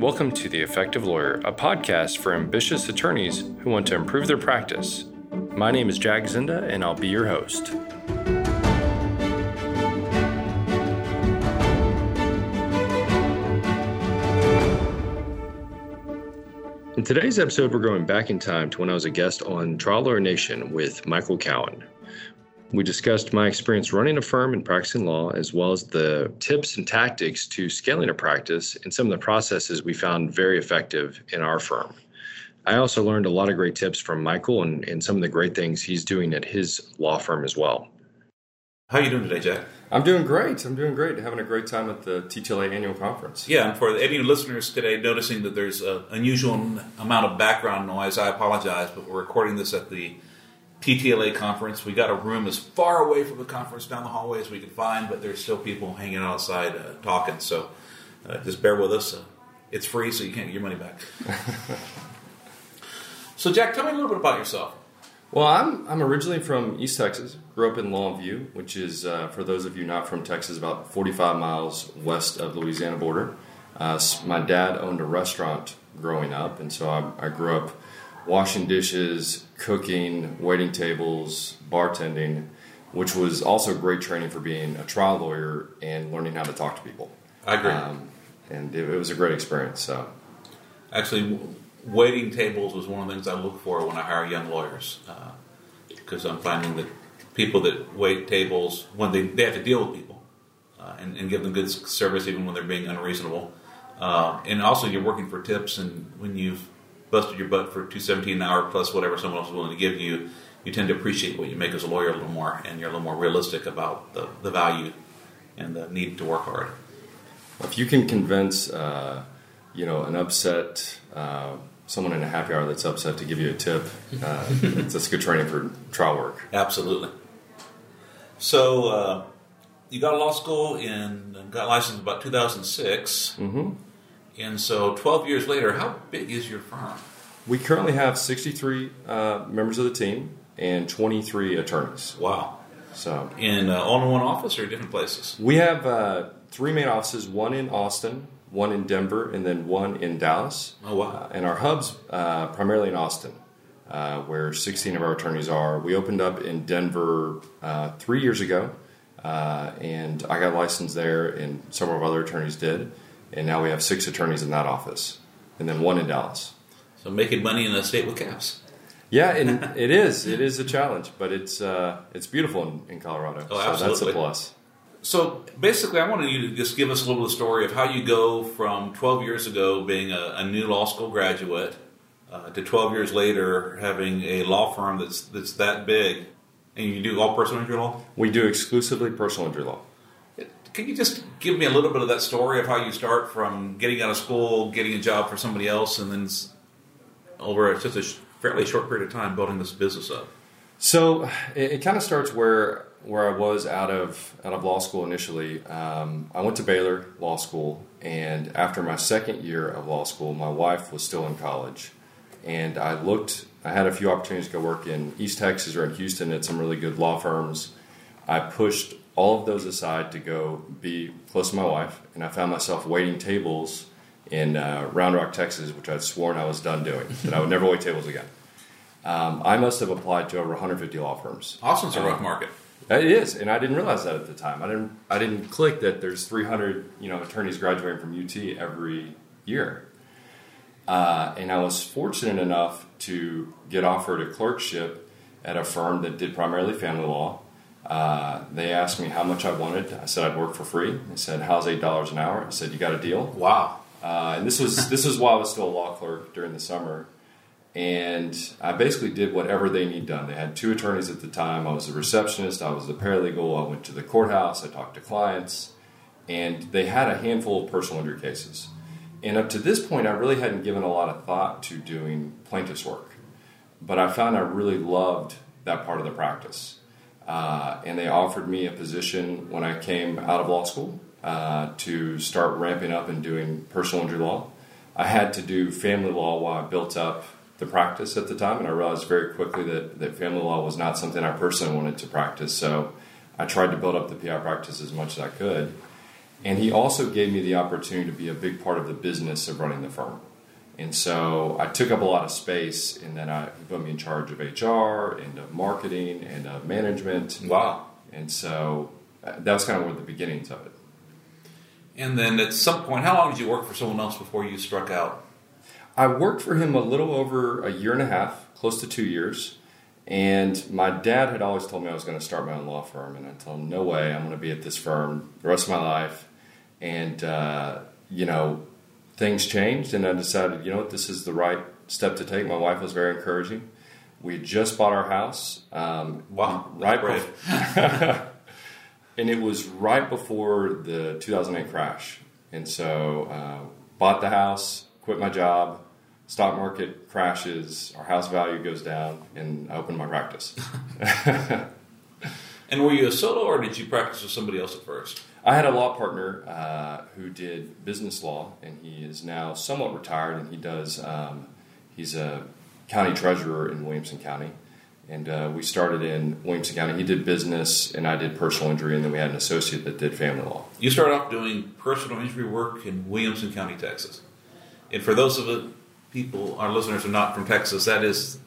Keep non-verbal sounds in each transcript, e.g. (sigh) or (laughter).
Welcome to The Effective Lawyer, a podcast for ambitious attorneys who want to improve their practice. My name is Jack Zinda, and I'll be your host. In today's episode, we're going back in time to when I was a guest on Trial Lawyer Nation with Michael Cowen. We discussed my experience running a firm and practicing law, as well as the tips and tactics to scaling a practice and some of the processes we found very effective in our firm. I also learned a lot of great tips from Michael and, and some of the great things he's doing at his law firm as well. How are you doing today, Jack? I'm doing great. I'm doing great. Having a great time at the TTLA annual conference. Yeah, and for any listeners today noticing that there's an unusual amount of background noise, I apologize, but we're recording this at the TTLA conference. We got a room as far away from the conference down the hallway as we could find, but there's still people hanging outside uh, talking. So uh, just bear with us. Uh, it's free, so you can't get your money back. (laughs) so, Jack, tell me a little bit about yourself. Well, I'm I'm originally from East Texas. Grew up in Longview, which is uh, for those of you not from Texas, about 45 miles west of the Louisiana border. Uh, my dad owned a restaurant growing up, and so I, I grew up washing dishes, cooking, waiting tables, bartending, which was also great training for being a trial lawyer and learning how to talk to people. I agree. Um, and it, it, was a great experience. So, actually, waiting tables was one of the things I look for when I hire young lawyers because uh, I'm finding that people that wait tables when they, they have to deal with people uh, and, and, give them good service even when they're being unreasonable. Uh, and also, you're working for tips, and when you've busted your butt for 217 an hour plus whatever someone else is willing to give you, you tend to appreciate what you make as a lawyer a little more, and you're a little more realistic about the, the value and the need to work hard. If you can convince, uh, you know, an upset uh, someone in a happy hour that's upset to give you a tip, uh, (laughs) that's good training for trial work. Absolutely. So uh, you got a law school and got licensed about 2006. Mm-hmm. And so 12 years later, how big is your firm? We currently have 63 uh, members of the team and 23 attorneys. Wow. So in uh, all in one office or different places? We have uh, three main offices: one in Austin, one in Denver, and then one in Dallas. Oh wow! Uh, and our hubs uh, primarily in Austin, uh, where 16 of our attorneys are. We opened up in Denver uh, three years ago, and I got licensed there, and several of our other attorneys did and now we have six attorneys in that office, and then one in Dallas. So making money in a state with caps. Yeah, and (laughs) it is. It is a challenge, but it's uh, it's beautiful in, in Colorado. Oh, absolutely. So that's a plus. So basically, I wanted you to just give us a little of the story of how you go from 12 years ago being a, a new law school graduate uh, to 12 years later having a law firm that's that's that big, and you do all personal injury law. We do exclusively personal injury law. Can you just give me a little bit of that story of how you start from getting out of school, getting a job for somebody else, and then over just a fairly short period of time building this business up? So it, it kind of starts where where I was out of out of law school initially. Um, I went to Baylor Law School, and after my second year of law school, my wife was still in college, and I looked. I had a few opportunities to go work in East Texas or in Houston at some really good law firms. I pushed all of those aside to go be close to my wife, and I found myself waiting tables in uh, Round Rock, Texas, which I'd sworn I was done doing, (laughs) that I would never wait tables again. Um, I must have applied to over 150 law firms. Austin's a rough um, market. It is, and I didn't realize that at the time. I didn't. I didn't click that there's 300, you know, attorneys graduating from UT every year. Uh, and I was fortunate enough to get offered a clerkship at a firm that did primarily family law uh, they asked me how much I wanted. I said I'd work for free. They said, "How's eight dollars an hour?" I said, "You got a deal." Wow. Uh, and this was (laughs) this was while I was still a law clerk during the summer, and I basically did whatever they need done. They had two attorneys at the time. I was a receptionist. I was a paralegal. I went to the courthouse. I talked to clients, and they had a handful of personal injury cases. And up to this point, I really hadn't given a lot of thought to doing plaintiff's work, but I found I really loved that part of the practice. Uh, and they offered me a position when I came out of law school uh, to start ramping up and doing personal injury law. I had to do family law while I built up the practice at the time, and I realized very quickly that, that family law was not something I personally wanted to practice. So I tried to build up the PI practice as much as I could. And he also gave me the opportunity to be a big part of the business of running the firm. And so I took up a lot of space, and then I, he put me in charge of HR and of marketing and of management. Wow. And so uh, that was kind of one of the beginnings of it. And then at some point, how long did you work for someone else before you struck out? I worked for him a little over a year and a half, close to two years. And my dad had always told me I was going to start my own law firm. And I told him, no way, I'm going to be at this firm the rest of my life. And, uh, you know, things changed. And I decided, you know what, this is the right step to take. My wife was very encouraging. We just bought our house. Um, Wow, right brave. bef- (laughs) and it was right before the 2008 crash. And so, uh, bought the house, quit my job, stock market crashes, our house value goes down, and I opened my practice. (laughs) And were you a solo, or did you practice with somebody else at first? I had a law partner uh, who did business law, and he is now somewhat retired, and he does. Um, he's a county treasurer in Williamson County, and uh, we started in Williamson County. He did business, and I did personal injury, and then we had an associate that did family law. You started off doing personal injury work in Williamson County, Texas. And for those of the people, our listeners are not from Texas, that is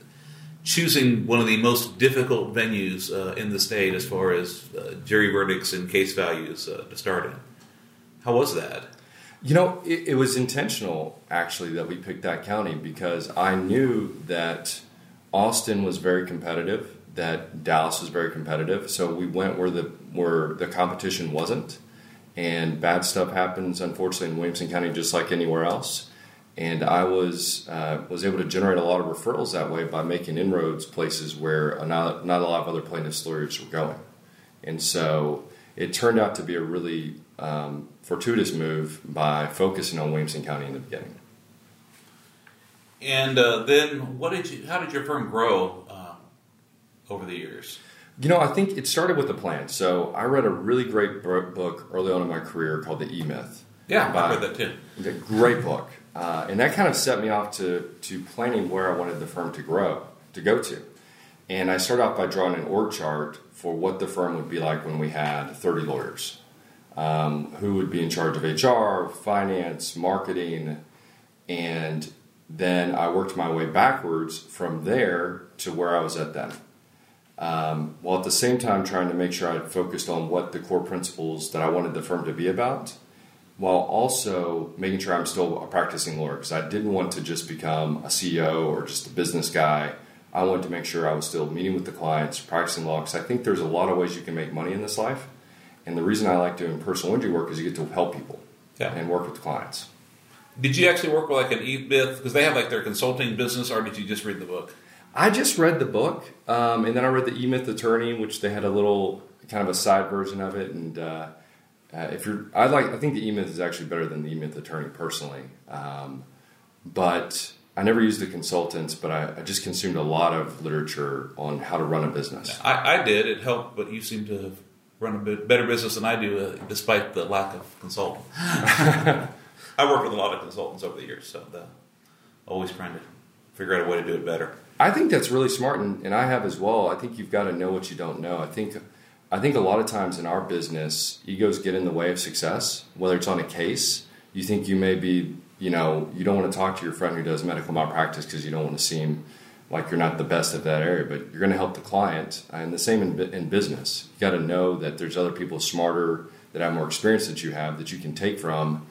choosing one of the most difficult venues uh, in the state as far as uh, jury verdicts and case values uh, to start in. How was that? You know, it, it was intentional actually that we picked that county because I knew that Austin was very competitive, that Dallas was very competitive. So we went where the where the competition wasn't, and bad stuff happens unfortunately in Williamson County just like anywhere else. And I was uh, was able to generate a lot of referrals that way by making inroads places where not not a lot of other plaintiffs lawyers were going, and so it turned out to be a really um, fortuitous move by focusing on Williamson County in the beginning. And uh, then, what did you? How did your firm grow uh, over the years? You know, I think it started with a plan. So I read a really great book early on in my career called The E Myth. Yeah, By- I read that too. It's great book, uh, and that kind of set me off to to planning where I wanted the firm to grow to go to. And I started off by drawing an org chart for what the firm would be like when we had 30 lawyers, um, who would be in charge of HR, finance, marketing, and then I worked my way backwards from there to where I was at then. Um, while at the same time trying to make sure I focused on what the core principles that I wanted the firm to be about, while also making sure I'm still a practicing lawyer because I didn't want to just become a CEO or just a business guy. I wanted to make sure I was still meeting with the clients, practicing law because I think there's a lot of ways you can make money in this life. And the reason I like doing personal injury work is you get to help people Yeah. and work with clients. Did you actually work with like an E-Myth because they have like their consulting business, or did you just read the book? I just read the book, um, and then I read the E Myth Attorney, which they had a little kind of a side version of it. And uh, uh, if you're, I like, I think the E Myth is actually better than the E Myth Attorney personally. Um, but I never used the consultants, but I, I just consumed a lot of literature on how to run a business. I, I did. It helped, but you seem to have run a bit better business than I do, uh, despite the lack of consultant. (laughs) I worked with a lot of consultants over the years, so the, always trying to figure out a way to do it better. I think that's really smart, and, and I have as well. I think you've got to know what you don't know. I think, I think a lot of times in our business, egos get in the way of success. Whether it's on a case, you think you may be, you know, you don't want to talk to your friend who does medical malpractice because you don't want to seem like you're not the best at that area. But you're going to help the client, and the same in, in business. You got to know that there's other people smarter that have more experience that you have that you can take from.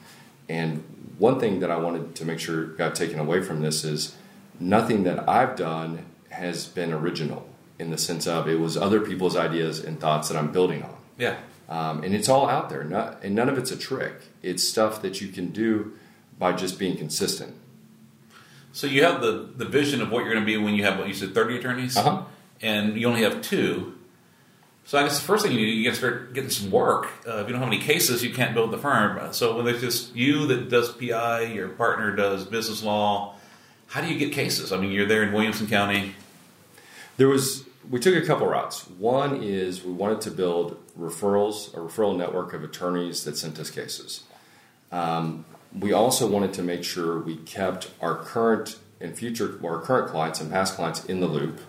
And one thing that I wanted to make sure got taken away from this is nothing that I've done has been original in the sense of it was other people's ideas and thoughts that I'm building on. Yeah. Um, and it's all out there, not, and none of it's a trick. It's stuff that you can do by just being consistent. So you have the, the vision of what you're going to be when you have what you said 30 attorneys, Uh-huh. and you only have two. So I guess the first thing you do, you got to start getting some work. Uh, if you don't have any cases, you can't build the firm. Uh, So when there's just you that does PI, your partner does business law, how do you get cases? I mean, you're there in Williamson County. There was we took a couple routes. One is we wanted to build referrals, a referral network of attorneys that sent us cases. Um, we also wanted to make sure we kept our current and future, our current clients and past clients in the loop.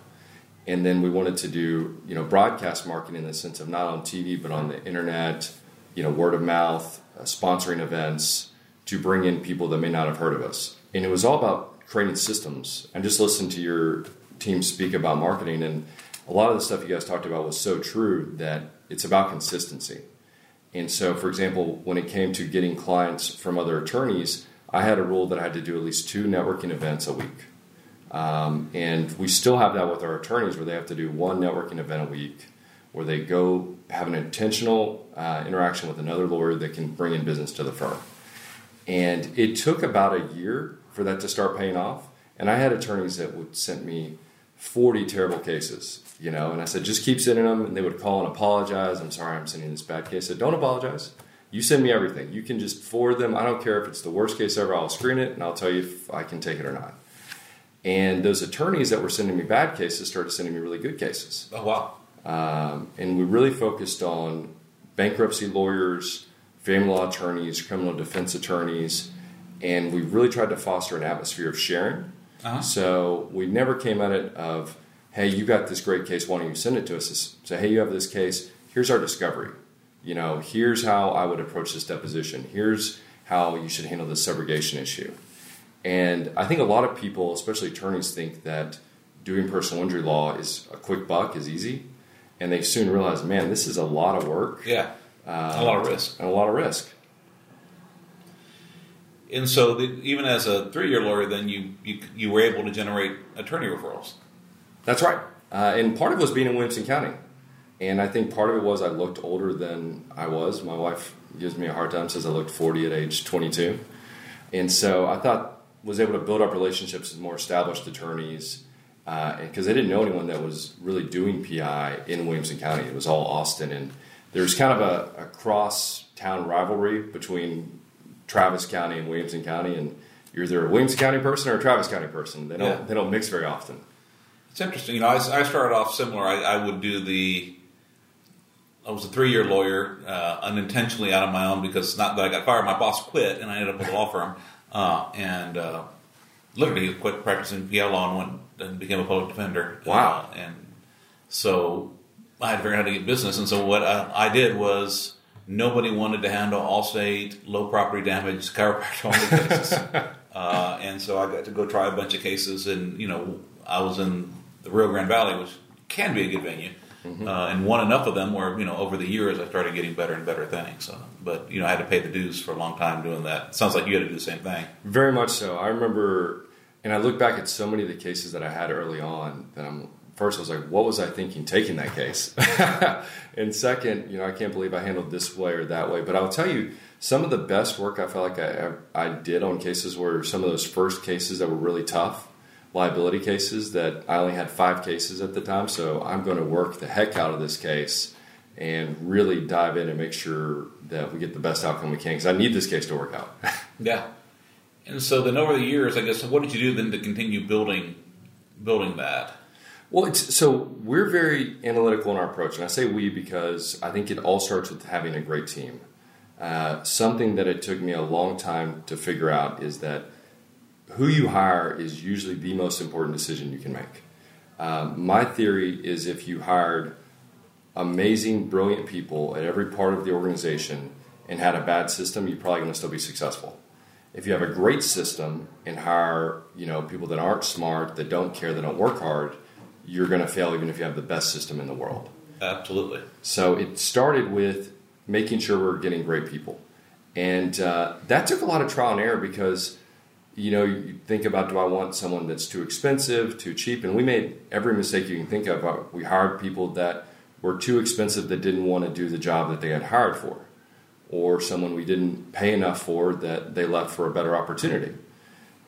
And then we wanted to do, you know, broadcast marketing in the sense of not on TV but on the internet, you know, word of mouth, uh, sponsoring events to bring in people that may not have heard of us. And it was all about creating systems. I just listened to your team speak about marketing, and a lot of the stuff you guys talked about was so true that it's about consistency. And so, for example, when it came to getting clients from other attorneys, I had a rule that I had to do at least two networking events a week. Um, and we still have that with our attorneys where they have to do one networking event a week where they go have an intentional uh, interaction with another lawyer that can bring in business to the firm. And it took about a year for that to start paying off. And I had attorneys that would send me 40 terrible cases, you know, and I said, just keep sending them. And they would call and apologize. I'm sorry, I'm sending this bad case. I said, don't apologize. You send me everything. You can just forward them. I don't care if it's the worst case ever. I'll screen it and I'll tell you if I can take it or not. And those attorneys that were sending me bad cases started sending me really good cases. Oh wow! Um, and we really focused on bankruptcy lawyers, family law attorneys, criminal defense attorneys, and we really tried to foster an atmosphere of sharing. Uh-huh. So we never came at it of, hey, you got this great case, why don't you send it to us? Say, hey, you have this case, here's our discovery. You know, here's how I would approach this deposition. Here's how you should handle this subrogation issue. And I think a lot of people, especially attorneys, think that doing personal injury law is a quick buck, is easy. And they soon realize, man, this is a lot of work. Yeah. Um, a lot of risk. And a lot of risk. And so, the, even as a three-year lawyer, then you, you you were able to generate attorney referrals. That's right. Uh, and part of it was being in Williamson County. And I think part of it was I looked older than I was. My wife gives me a hard time, says I looked 40 at age 22. And so I thought was able to build up relationships with more established attorneys because uh, they didn't know anyone that was really doing PI in Williamson County. It was all Austin, and there's kind of a, a cross town rivalry between Travis County and Williamson County, and you're either a Williamson County person or a Travis County person. They don't yeah. they don't mix very often. It's interesting. You know, I, I started off similar. I, I, would do the. I was a three-year lawyer, uh, unintentionally out of my own because not that I got fired. My boss quit, and I ended up with a law firm uh, and uh, literally quit practicing PL law and went and became a public defender. Wow! Uh, and so I had to figure out how to get business. And so what I, I did was nobody wanted to handle Allstate, low property damage, chiropractic only cases. (laughs) uh, and so I got to go try a bunch of cases. And, you know, I was in the Rio Grande Valley, which can be a good venue mm-hmm. uh, and won enough of them where you know over the years I started getting better and better things. So, but you know I had to pay the dues for a long time doing that. Sounds like you had to do the same thing. Very much so. I remember, and I look back at so many of the cases that I had early on that I'm first I was like, what was I thinking taking that case? (laughs) and second, you know, I can't believe I handled this way or that way. But I'll tell you, some of the best work I felt like I, I did on cases were some of those first cases that were really tough liability cases that I only had five cases at the time, so I'm going to work the heck out of this case and really dive in and make sure that we get the best outcome we can because I need this case to work out. (laughs) yeah. And so then over the years, I guess, what did you do then to continue building building that? Well, it's so we're very analytical in our approach, and I say we because I think it all starts with having a great team. Uh, something that it took me a long time to figure out is that who you hire is usually the most important decision you can make. Um, my theory is if you hired amazing, brilliant people at every part of the organization and had a bad system, you're probably going to still be successful. If you have a great system and hire, you know, people that aren't smart, that don't care, that don't work hard, you're going to fail even if you have the best system in the world. Absolutely. So it started with making sure we're getting great people, and uh, that took a lot of trial and error because you know, you think about do I want someone that's too expensive, too cheap? And we made every mistake you can think of. Uh, we hired people that were too expensive that didn't want to do the job that they had hired for, or someone we didn't pay enough for that they left for a better opportunity.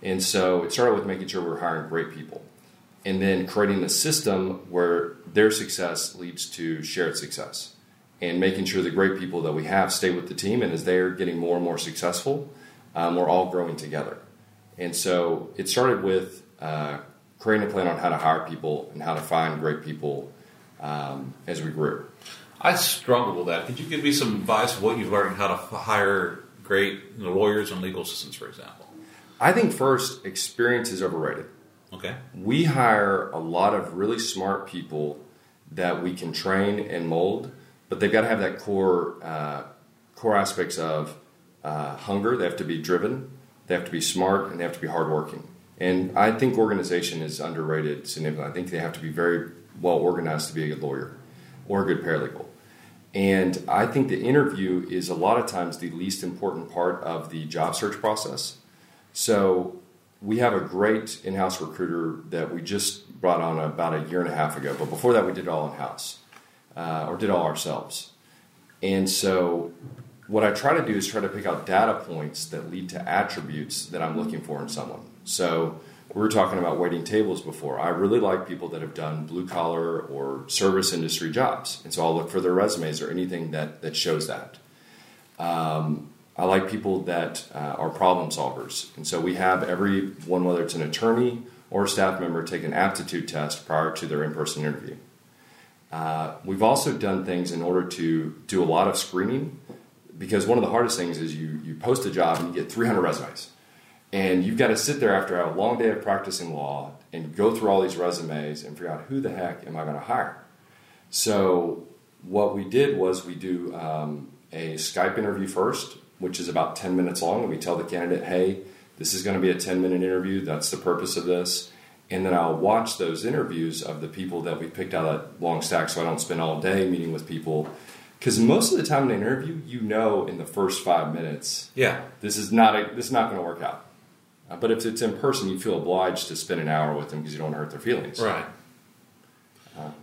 And so it started with making sure we're hiring great people and then creating a system where their success leads to shared success and making sure the great people that we have stay with the team. And as they're getting more and more successful, um, we're all growing together. And so it started with uh, creating a plan on how to hire people and how to find great people um, as we grew. I struggle with that. Could you give me some advice of what you've learned how to hire great lawyers and legal assistants, for example? I think first, experience is overrated. Okay. We hire a lot of really smart people that we can train and mold, but they've got to have that core uh, core aspects of uh, hunger. They have to be driven, they have to be smart, and they have to be hardworking. And I think organization is underrated significantly. I think they have to be very well organized to be a good lawyer or a good paralegal. And I think the interview is a lot of times the least important part of the job search process. So we have a great in-house recruiter that we just brought on about a year and a half ago. But before that, we did it all in-house uh, or did all ourselves. And so what I try to do is try to pick out data points that lead to attributes that I'm looking for in someone. So we were talking about waiting tables before. I really like people that have done blue collar or service industry jobs, and so I'll look for their resumes or anything that that shows that. Um, I like people that uh, are problem solvers, and so we have everyone, whether it's an attorney or a staff member, take an aptitude test prior to their in-person interview. Uh, we've also done things in order to do a lot of screening because one of the hardest things is you you post a job and you get 300 resumes and you've got to sit there after a long day of practicing law and go through all these resumes and figure out who the heck am I going to hire. So what we did was we do um, a Skype interview first, which is about 10 minutes long, and we tell the candidate, hey, this is going to be a 10 minute interview. That's the purpose of this. And then I'll watch those interviews of the people that we picked out that long stack so I don't spend all day meeting with people because most of the time in an interview, you know in the first five minutes, Yeah. this is not a, this is not going to work out. Uh, but if it's in person, you feel obliged to spend an hour with them because you don't hurt their feelings. Right.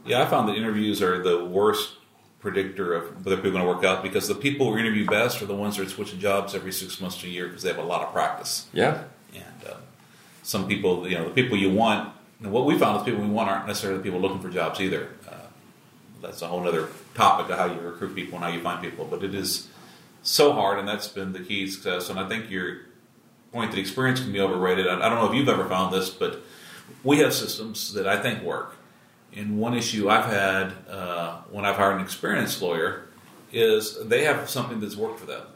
Yeah, I found that interviews are the worst predictor of whether people are going to work out because the people who interview best are the ones that are switching jobs every six months to a year because they have a lot of practice. Yeah. And uh, some people, you know, the people you want, and what we found is people we want aren't necessarily the people looking for jobs either. Uh, that's a whole other topic of how you recruit people and how you find people. But it is so hard, and that's been the key success. And I think your point that experience can be overrated. I I don't know if you've ever found this, but we have systems that I think work. And one issue I've had uh, when I've hired an experienced lawyer is they have something that's worked for them,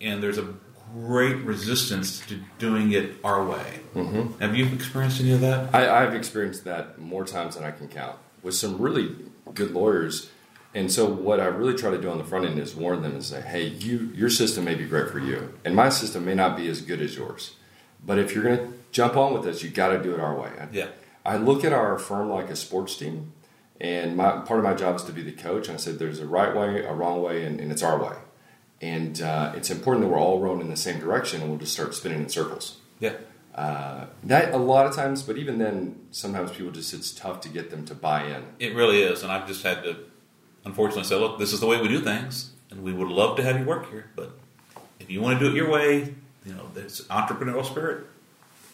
and there's a great resistance to doing it our way. Mm-hmm. Have you experienced any of that? I, I've experienced that more times than I can count with some really good lawyers. And so, what I really try to do on the front end is warn them and say, "Hey, you, your system may be great for you, and my system may not be as good as yours. But if you're going to jump on with this, you got to do it our way." I, Yeah. I look at our firm like a sports team, and my part of my job is to be the coach. And I said, "There's a right way, a wrong way, and, and it's our way." And uh, it's important that we're all rowing in the same direction, and we'll just start spinning in circles. Yeah. Uh, that a lot of times, but even then, sometimes people just it's tough to get them to buy in. It really is, and I've just had to, unfortunately, say, look, this is the way we do things, and we would love to have you work here, but if you want to do it your way, you know, there's entrepreneurial spirit.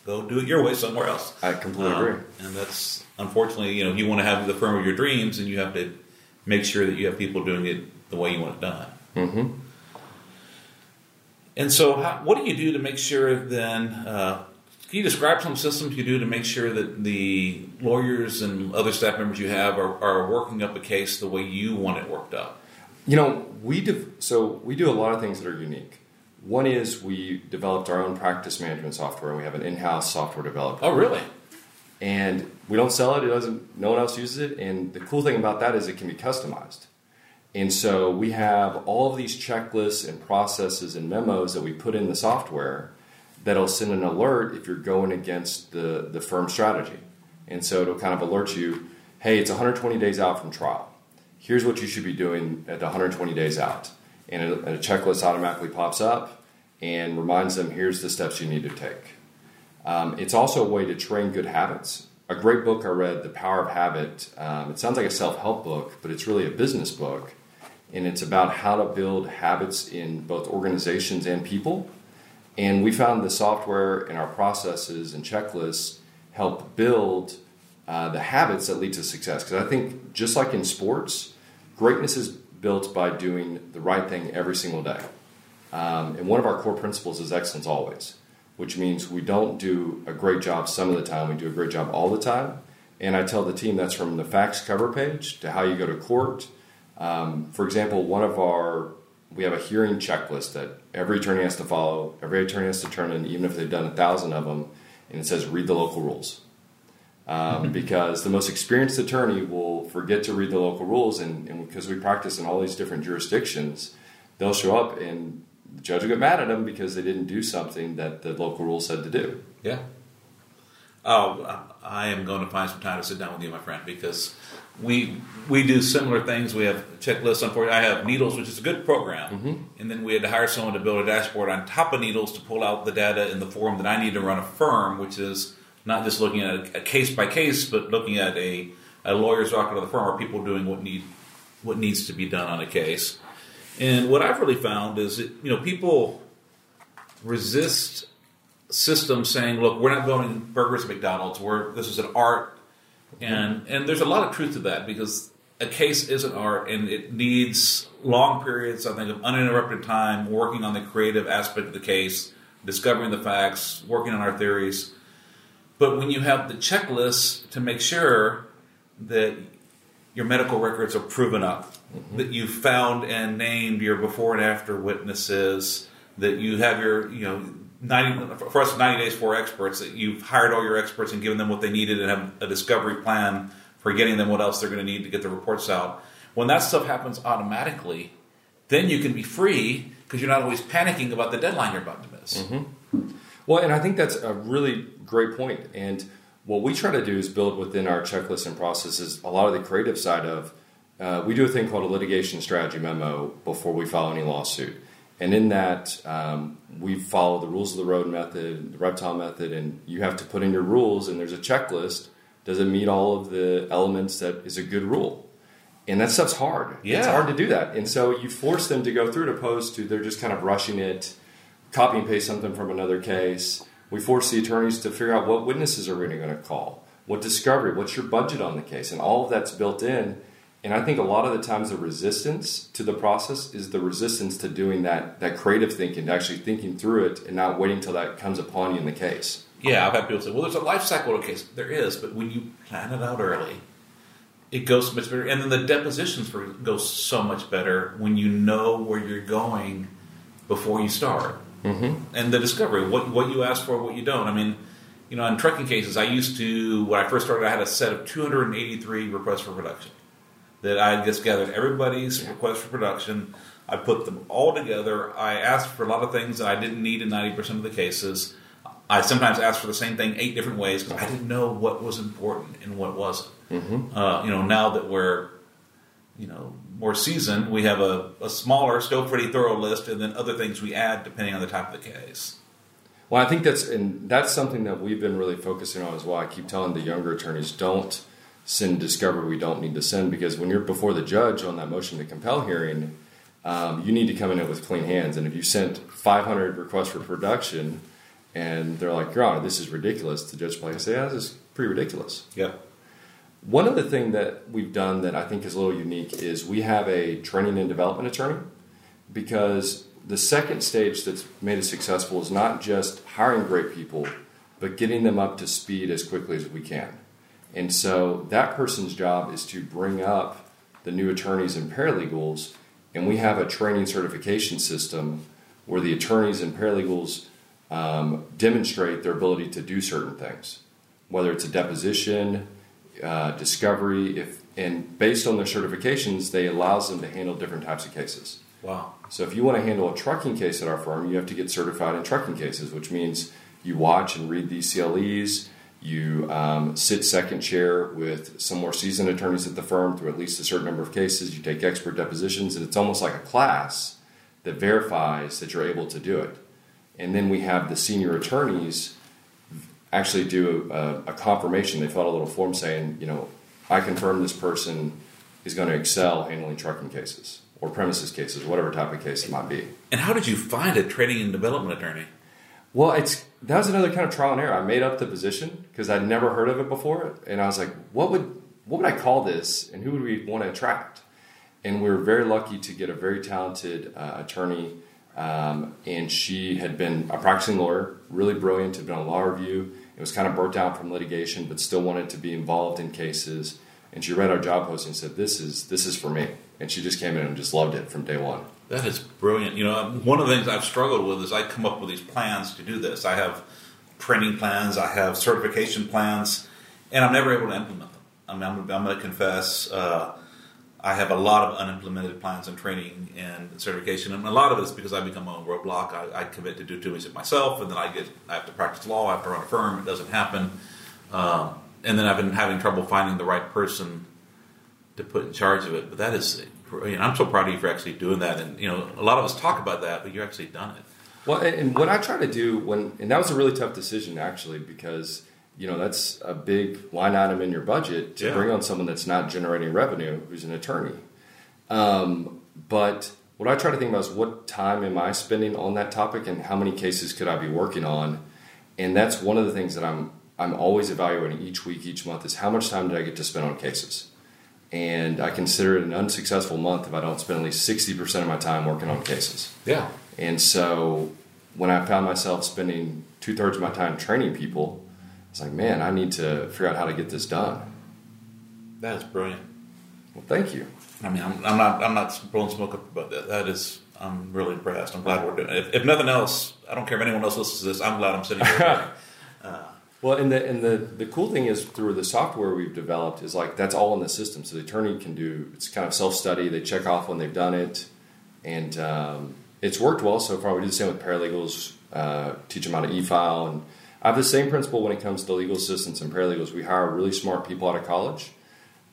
Go do it your way somewhere else. I completely Um, agree. And that's unfortunately, you know, you want to have the firm of your dreams, and you have to make sure that you have people doing it the way you want it done. Mm-hmm. And so, how, what do you do to make sure then? Uh, can you describe some systems you do to make sure that the lawyers and other staff members you have are, are working up a case the way you want it worked up? You know, we do, so we do a lot of things that are unique. One is we developed our own practice management software, and we have an in-house software developer. Oh, really? and we don't sell it. It doesn't. No one else uses it. And the cool thing about that is it can be customized. And so we have all of these checklists and processes and memos that we put in the software that'll send an alert if you're going against the the firm strategy. And so it'll kind of alert you, hey, it's 120 days out from trial. Here's what you should be doing at 120 days out. And a, and a checklist automatically pops up and reminds them, here's the steps you need to take. Um, it's also a way to train good habits. A great book I read, The Power of Habit. Um, it sounds like a self help book, but it's really a business book. And it's about how to build habits in both organizations and people. And we found the software and our processes and checklists help build uh, the habits that lead to success. Because I think, just like in sports, greatness is built by doing the right thing every single day. Um, and one of our core principles is excellence always, which means we don't do a great job some of the time, we do a great job all the time. And I tell the team that's from the fax cover page to how you go to court. Um, for example, one of our, we have a hearing checklist that every attorney has to follow, every attorney has to turn in, even if they've done a thousand of them, and it says read the local rules. Um, (laughs) because the most experienced attorney will forget to read the local rules, and, and because we practice in all these different jurisdictions, they'll show up and the judge will get mad at them because they didn't do something that the local rule said to do. Yeah. Oh, I am going to find some time to sit down with you, my friend, because we we do similar things. We have checklists. Unfortunately, I have Needles, which is a good program, Mm-hmm. and then we had to hire someone to build a dashboard on top of Needles to pull out the data in the form that I need to run a firm, which is not just looking at a case by case, but looking at a, a lawyer's docket of the firm. Are people doing what need what needs to be done on a case? And what I've really found is that you know people resist systems saying, "Look, we're not going burgers at McDonald's. We're this is an art," and and there's a lot of truth to that because a case is an art and it needs long periods, I think, of uninterrupted time working on the creative aspect of the case, discovering the facts, working on our theories. But when you have the checklist to make sure that your medical records are proven up, mm-hmm. that you found and named your before and after witnesses, that you have your, you know, 90, for us, 90 days for experts, that you've hired all your experts and given them what they needed and have a discovery plan for getting them what else they're going to need to get the reports out. When that stuff happens automatically, then you can be free because you're not always panicking about the deadline you're about to miss. Mm-hmm. Well, and I think that's a really great point. And what we try to do is build within our checklist and processes a lot of the creative side of. Uh, we do a thing called a litigation strategy memo before we file any lawsuit. And in that, um, we follow the rules of the road method, the reptile method, and you have to put in your rules, and there's a checklist. Does it meet all of the elements that is a good rule? And that stuff's hard. Yeah. It's hard to do that. And so you force them to go through it opposed to they're just kind of rushing it, copy and paste something from another case. We force the attorneys to figure out what witnesses are we going to call, what discovery, what's your budget on the case, and all of that's built in. And I think a lot of the times the resistance to the process is the resistance to doing that that creative thinking, to actually thinking through it and not waiting till that comes upon you in the case. Yeah, I've had people say, "Well, there's a life cycle of a case." There is, but when you plan it out early, it goes much better. And then the depositions go so much better when you know where you're going before you start. Mm-hmm. And the discovery, what what you ask for, what you don't. I mean, you know, in trucking cases, I used to when I first started, I had a set of 283 requests for production that I just gathered everybody's requests for production. I put them all together. I asked for a lot of things that I didn't need in 90% of the cases. I sometimes asked for the same thing eight different ways because I didn't know what was important and what wasn't. Uh, you know, now that we're, you know, more seasoned, we have a, a smaller, still pretty thorough list, and then other things we add depending on the type of the case. Well, I think that's and that's something that we've been really focusing on as well. I keep telling the younger attorneys don't send discovery we don't need to send because when you're before the judge on that motion to compel hearing, um, you need to come in with clean hands. And if you sent 500 requests for production and they're like, Your Honor, this is ridiculous, the judge will say, Yeah, this is pretty ridiculous. Yep. One other thing that we've done that I think is a little unique is we have a training and development attorney because the second stage that's made us successful is not just hiring great people, but getting them up to speed as quickly as we can. And so that person's job is to bring up the new attorneys and paralegals, and we have a training certification system where the attorneys and paralegals um, demonstrate their ability to do certain things, whether it's a deposition, uh, discovery, if and based on their certifications, they allows them to handle different types of cases. Wow. So if you want to handle a trucking case at our firm, you have to get certified in trucking cases, which means you watch and read these CLEs. You um, sit second chair with some more seasoned attorneys at the firm through at least a certain number of cases. You take expert depositions, and it's almost like a class that verifies that you're able to do it. And then we have the senior attorneys actually do a, a confirmation. They fill out a little form saying, you know, I confirm this person is going to excel handling trucking cases or premises cases, whatever type of case it might be. And how did you find a training and development attorney? Well, it's that was another kind of trial and error. I made up the position because I'd never heard of it before, and I was like, what would what would I call this, and who would we want to attract? And we were very lucky to get a very talented uh, attorney, um, and she had been a practicing lawyer, really brilliant, had been on law review. It was kind of burnt out from litigation, but still wanted to be involved in cases. And she read our job posting and said, "This is this is for me." And she just came in and just loved it from day one. That is brilliant. You know, one of the things I've struggled with is I come up with these plans to do this. I have training plans, I have certification plans, and I'm never able to implement them. I mean, I'm, I'm going to confess, uh, I have a lot of unimplemented plans and training and certification, and a lot of it is because I become my own roadblock. I, I commit to do too much of myself, and then I get I have to practice law. I have to run a firm. It doesn't happen, um, and then I've been having trouble finding the right person to put in charge of it. But that is, you know, I'm so proud of you for actually doing that. And you know, a lot of us talk about that, but you actually done it. Well, and what I try to do when, and that was a really tough decision actually because you know that's a big line item in your budget to Yeah. bring on someone that's not generating revenue who's an attorney um, but what i try to think about is what time am i spending on that topic and how many cases could i be working on and that's one of the things that i'm i'm always evaluating each week each month is how much time did i get to spend on cases and i consider it an unsuccessful month if i don't spend at least 60% of my time working on cases Yeah. and so when I found myself spending two thirds of my time training people, it's like, man, I need to figure out how to get this done. That is brilliant. Well, thank you. I mean, I'm, I'm not I'm not blowing smoke up about that. That is, I'm really impressed. I'm glad we're doing it. If, if nothing else, I don't care if anyone else listens to this. I'm glad I'm sitting here. (laughs) Well, and the and the the cool thing is through the software we've developed is like that's all in the system. So the attorney can do it's kind of self study. They check off when they've done it, and um, it's worked well so far. We do the same with paralegals. Uh, teach them how to e-file, and I have the same principle when it comes to legal assistants and paralegals. We hire really smart people out of college,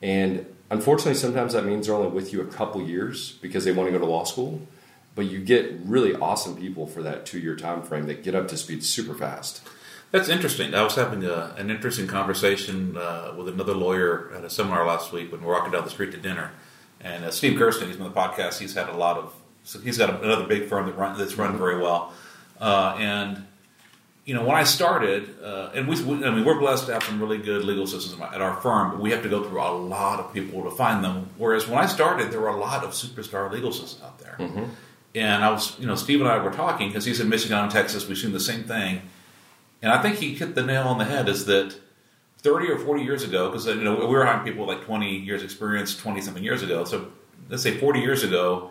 and unfortunately, sometimes that means they're only with you a couple years because they want to go to law school. But you get really awesome people for that two-year time frame that get up to speed super fast. That's interesting. I was having a, an interesting conversation uh, with another lawyer at a seminar last week when we were walking down the street to dinner. And uh, Steve Gursten, he's on the podcast. He's had a lot of. So he's got another big firm that run, that's run very well. Uh, and you know, when I started, uh, and we, we, I mean, we're blessed to have some really good legal systems at our firm, but we have to go through a lot of people to find them. Whereas when I started, there were a lot of superstar legal assistants out there. And I was, you know, Steve and I were talking because he's in Michigan and Texas. We've seen the same thing. And I think he hit the nail on the head is that 30 or 40 years ago, because you know we were hiring people with like 20 years experience, 20 something years ago. So let's say 40 years ago,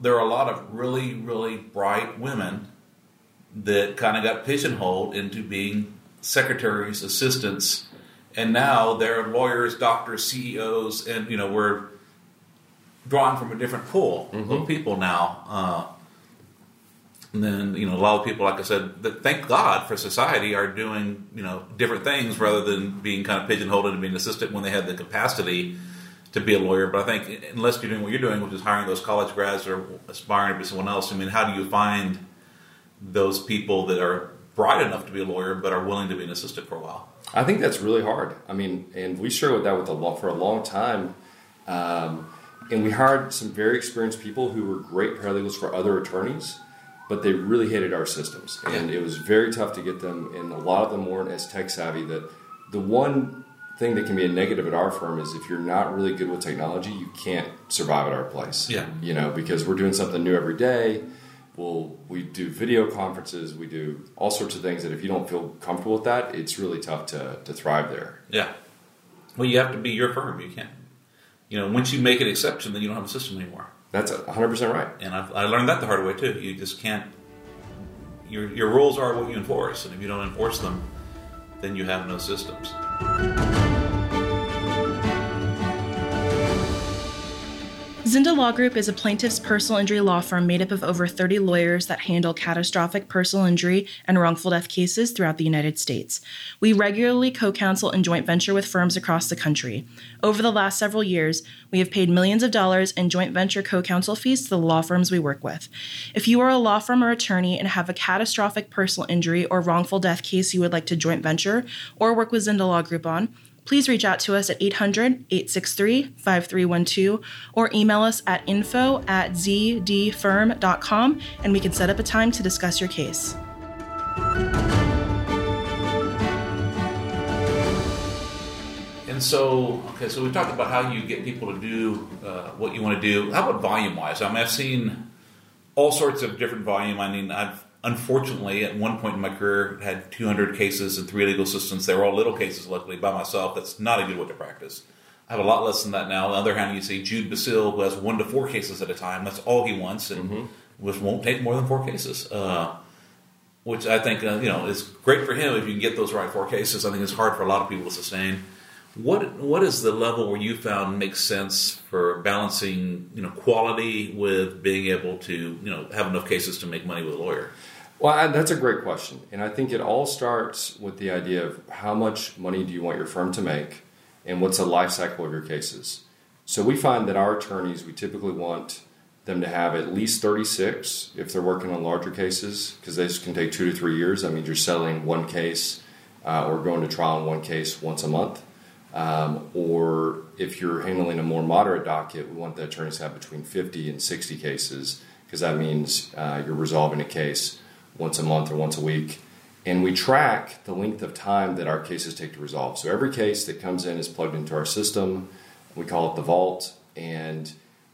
there are a lot of really, really bright women that kind of got pigeonholed into being secretaries, assistants, and now they're lawyers, doctors, CEOs, and you know we're drawn from a different pool of people now. Uh, and then you know a lot of people, like I said, that thank God for society are doing you know different things rather than being kind of pigeonholed into being an assistant when they had the capacity to be a lawyer. But I think unless you're doing what you're doing, which is hiring those college grads or aspiring to be someone else, I mean, how do you find those people that are bright enough to be a lawyer but are willing to be an assistant for a while? I think that's really hard. I mean, and we struggled with that with the law for a long time. Um, and we hired some very experienced people who were great paralegals for other attorneys, but they really hated our systems, and it was very tough to get them. And a lot of them weren't as tech savvy. That the one thing that can be a negative at our firm is if you're not really good with technology, you can't survive at our place. Yeah. you know, because we're doing something new every day. We'll, we do video conferences, we do all sorts of things that if you don't feel comfortable with that, it's really tough to, to thrive there. Yeah. Well, you have to be your firm. You can't. You know, once you make an exception, then you don't have a system anymore. That's 100% right. And I've, I learned that the hard way too. You just can't. Your your rules are what you enforce, and if you don't enforce them, then you have no systems. Zinda Law Group is a plaintiff's personal injury law firm made up of over 30 lawyers that handle catastrophic personal injury and wrongful death cases throughout the United States. We regularly co counsel and joint venture with firms across the country. Over the last several years, we have paid millions of dollars in joint venture co counsel fees to the law firms we work with. If you are a law firm or attorney and have a catastrophic personal injury or wrongful death case you would like to joint venture or work with Zinda Law Group on, please reach out to us at 800 863 5312 or email us at info at zdfirm.com and we can set up a time to discuss your case. And so, okay, so we talked about how you get people to do uh, what you want to do. How about volume wise? I mean, I've seen all sorts of different volume. I mean, I've unfortunately at one point in my career had 200 cases and three legal assistants. They were all little cases, luckily, by myself. That's not a good way to practice. I have a lot less than that now. On the other hand, you see Jude Basile, who has one to four cases at a time. That's all he wants, and which won't take more than four cases. Uh, which I think uh, you know is great for him if you can get those right four cases. I think it's hard for a lot of people to sustain. What what is the level where you found makes sense for balancing you know quality with being able to you know have enough cases to make money with a lawyer? Well, that's a great question, and I think it all starts with the idea of how much money do you want your firm to make, and what's the life cycle of your cases. So we find that our attorneys we typically want them to have at least 36 if they're working on larger cases because this can take two to three years. That means you're selling one case uh, or going to trial on one case once a month. Um, or if you're handling a more moderate docket, we want the attorneys to have between 50 and 60 cases because that means uh, you're resolving a case once a month or once a week. And we track the length of time that our cases take to resolve. So every case that comes in is plugged into our system. We call it the vault. And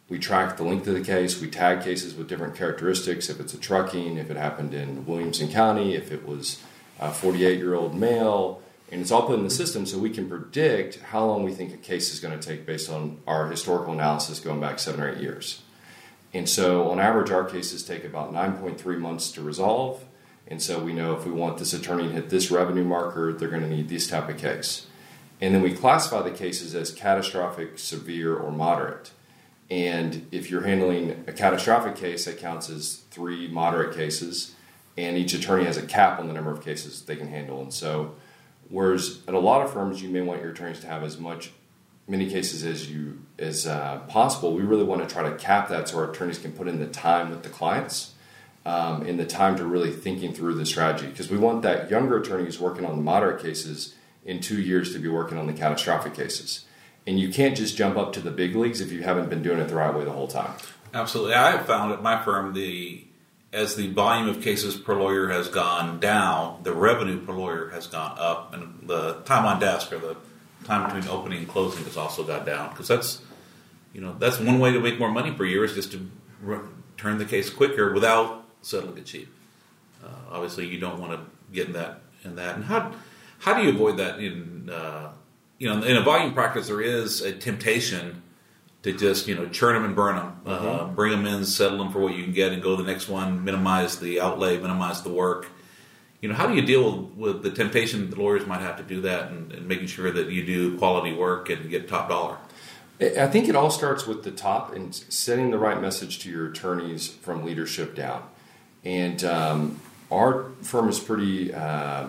we track the length of the case. We tag cases with different characteristics. If it's a trucking, if it happened in Williamson County, if it was a 48 year old male, and it's all put in the system so we can predict how long we think a case is going to take based on our historical analysis going back seven or eight years. And so, on average, our cases take about 9.3 months to resolve. And so, we know if we want this attorney to hit this revenue marker, they're going to need this type of case. And then we classify the cases as catastrophic, severe, or moderate. And if you're handling a catastrophic case, that counts as three moderate cases, and each attorney has a cap on the number of cases they can handle. And so, whereas at a lot of firms, you may want your attorneys to have as much many cases as you as uh, possible. We really want to try to cap that so our attorneys can put in the time with the clients. Um, and the time to really thinking through the strategy because we want that younger attorney who's working on the moderate cases in two years to be working on the catastrophic cases and you can't just jump up to the big leagues if you haven't been doing it the right way the whole time. Absolutely, I have found at my firm the as the volume of cases per lawyer has gone down, the revenue per lawyer has gone up, and the time on desk or the time between opening and closing has also gone down because that's you know that's one way to make more money per year is just to re- turn the case quicker without settling it cheap. Uh, obviously, you don't want to get in that in that. And how how do you avoid that in uh, you know, in a volume practice, there is a temptation to just you know churn them and burn them, uh, mm-hmm. uh, bring them in, settle them for what you can get, and go to the next one. Minimize the outlay, minimize the work. You know, how do you deal with the temptation that lawyers might have to do that, and, and making sure that you do quality work and get top dollar? I think it all starts with the top and setting the right message to your attorneys from leadership down. And um, our firm is pretty. Uh,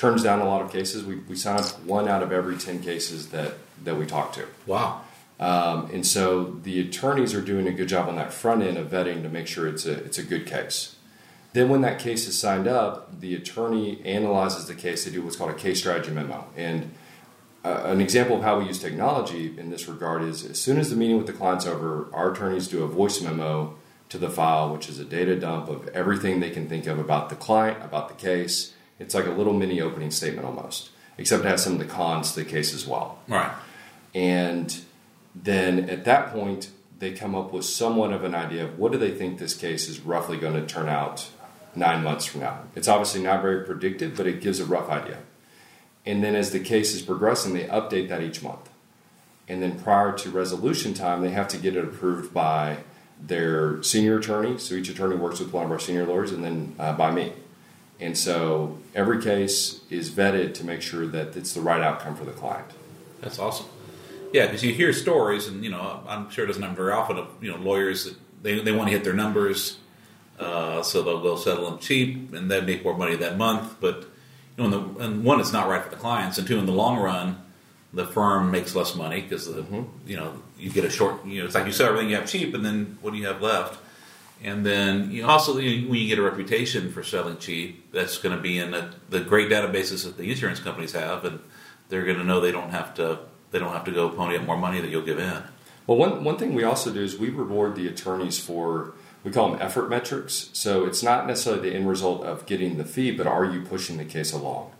turns down a lot of cases. We, we sign up one out of every 10 cases that, that we talk to. Wow. Um, and so the attorneys are doing a good job on that front end of vetting to make sure it's a, it's a good case. Then, when that case is signed up, the attorney analyzes the case. They do what's called a case strategy memo. And uh, an example of how we use technology in this regard is as soon as the meeting with the client's over, our attorneys do a voice memo to the file, which is a data dump of everything they can think of about the client, about the case, it's like a little mini opening statement almost, except it has some of the cons to the case as well. Right. And then at that point, they come up with somewhat of an idea of what do they think this case is roughly going to turn out nine months from now. It's obviously not very predictive, but it gives a rough idea. And then as the case is progressing, they update that each month. And then prior to resolution time, they have to get it approved by their senior attorney. So each attorney works with one of our senior lawyers, and then uh, by me. And so every case is vetted to make sure that it's the right outcome for the client. That's awesome. Yeah, because you hear stories, and you know, I'm sure it doesn't happen very often of you know lawyers that they, they want to hit their numbers, uh, so they'll go settle them cheap, and they make more money that month. But you know, the, and one, it's not right for the clients, and two, in the long run, the firm makes less money because mm-hmm. you know you get a short. You know, it's like you sell everything you have cheap, and then what do you have left? And then you also, when you get a reputation for selling cheap, that's going to be in a, the great databases that the insurance companies have, and they're going to know they don't have to they don't have to go pony up more money that you'll give in. Well, one one thing we also do is we reward the attorneys for we call them effort metrics. So it's not necessarily the end result of getting the fee, but are you pushing the case along?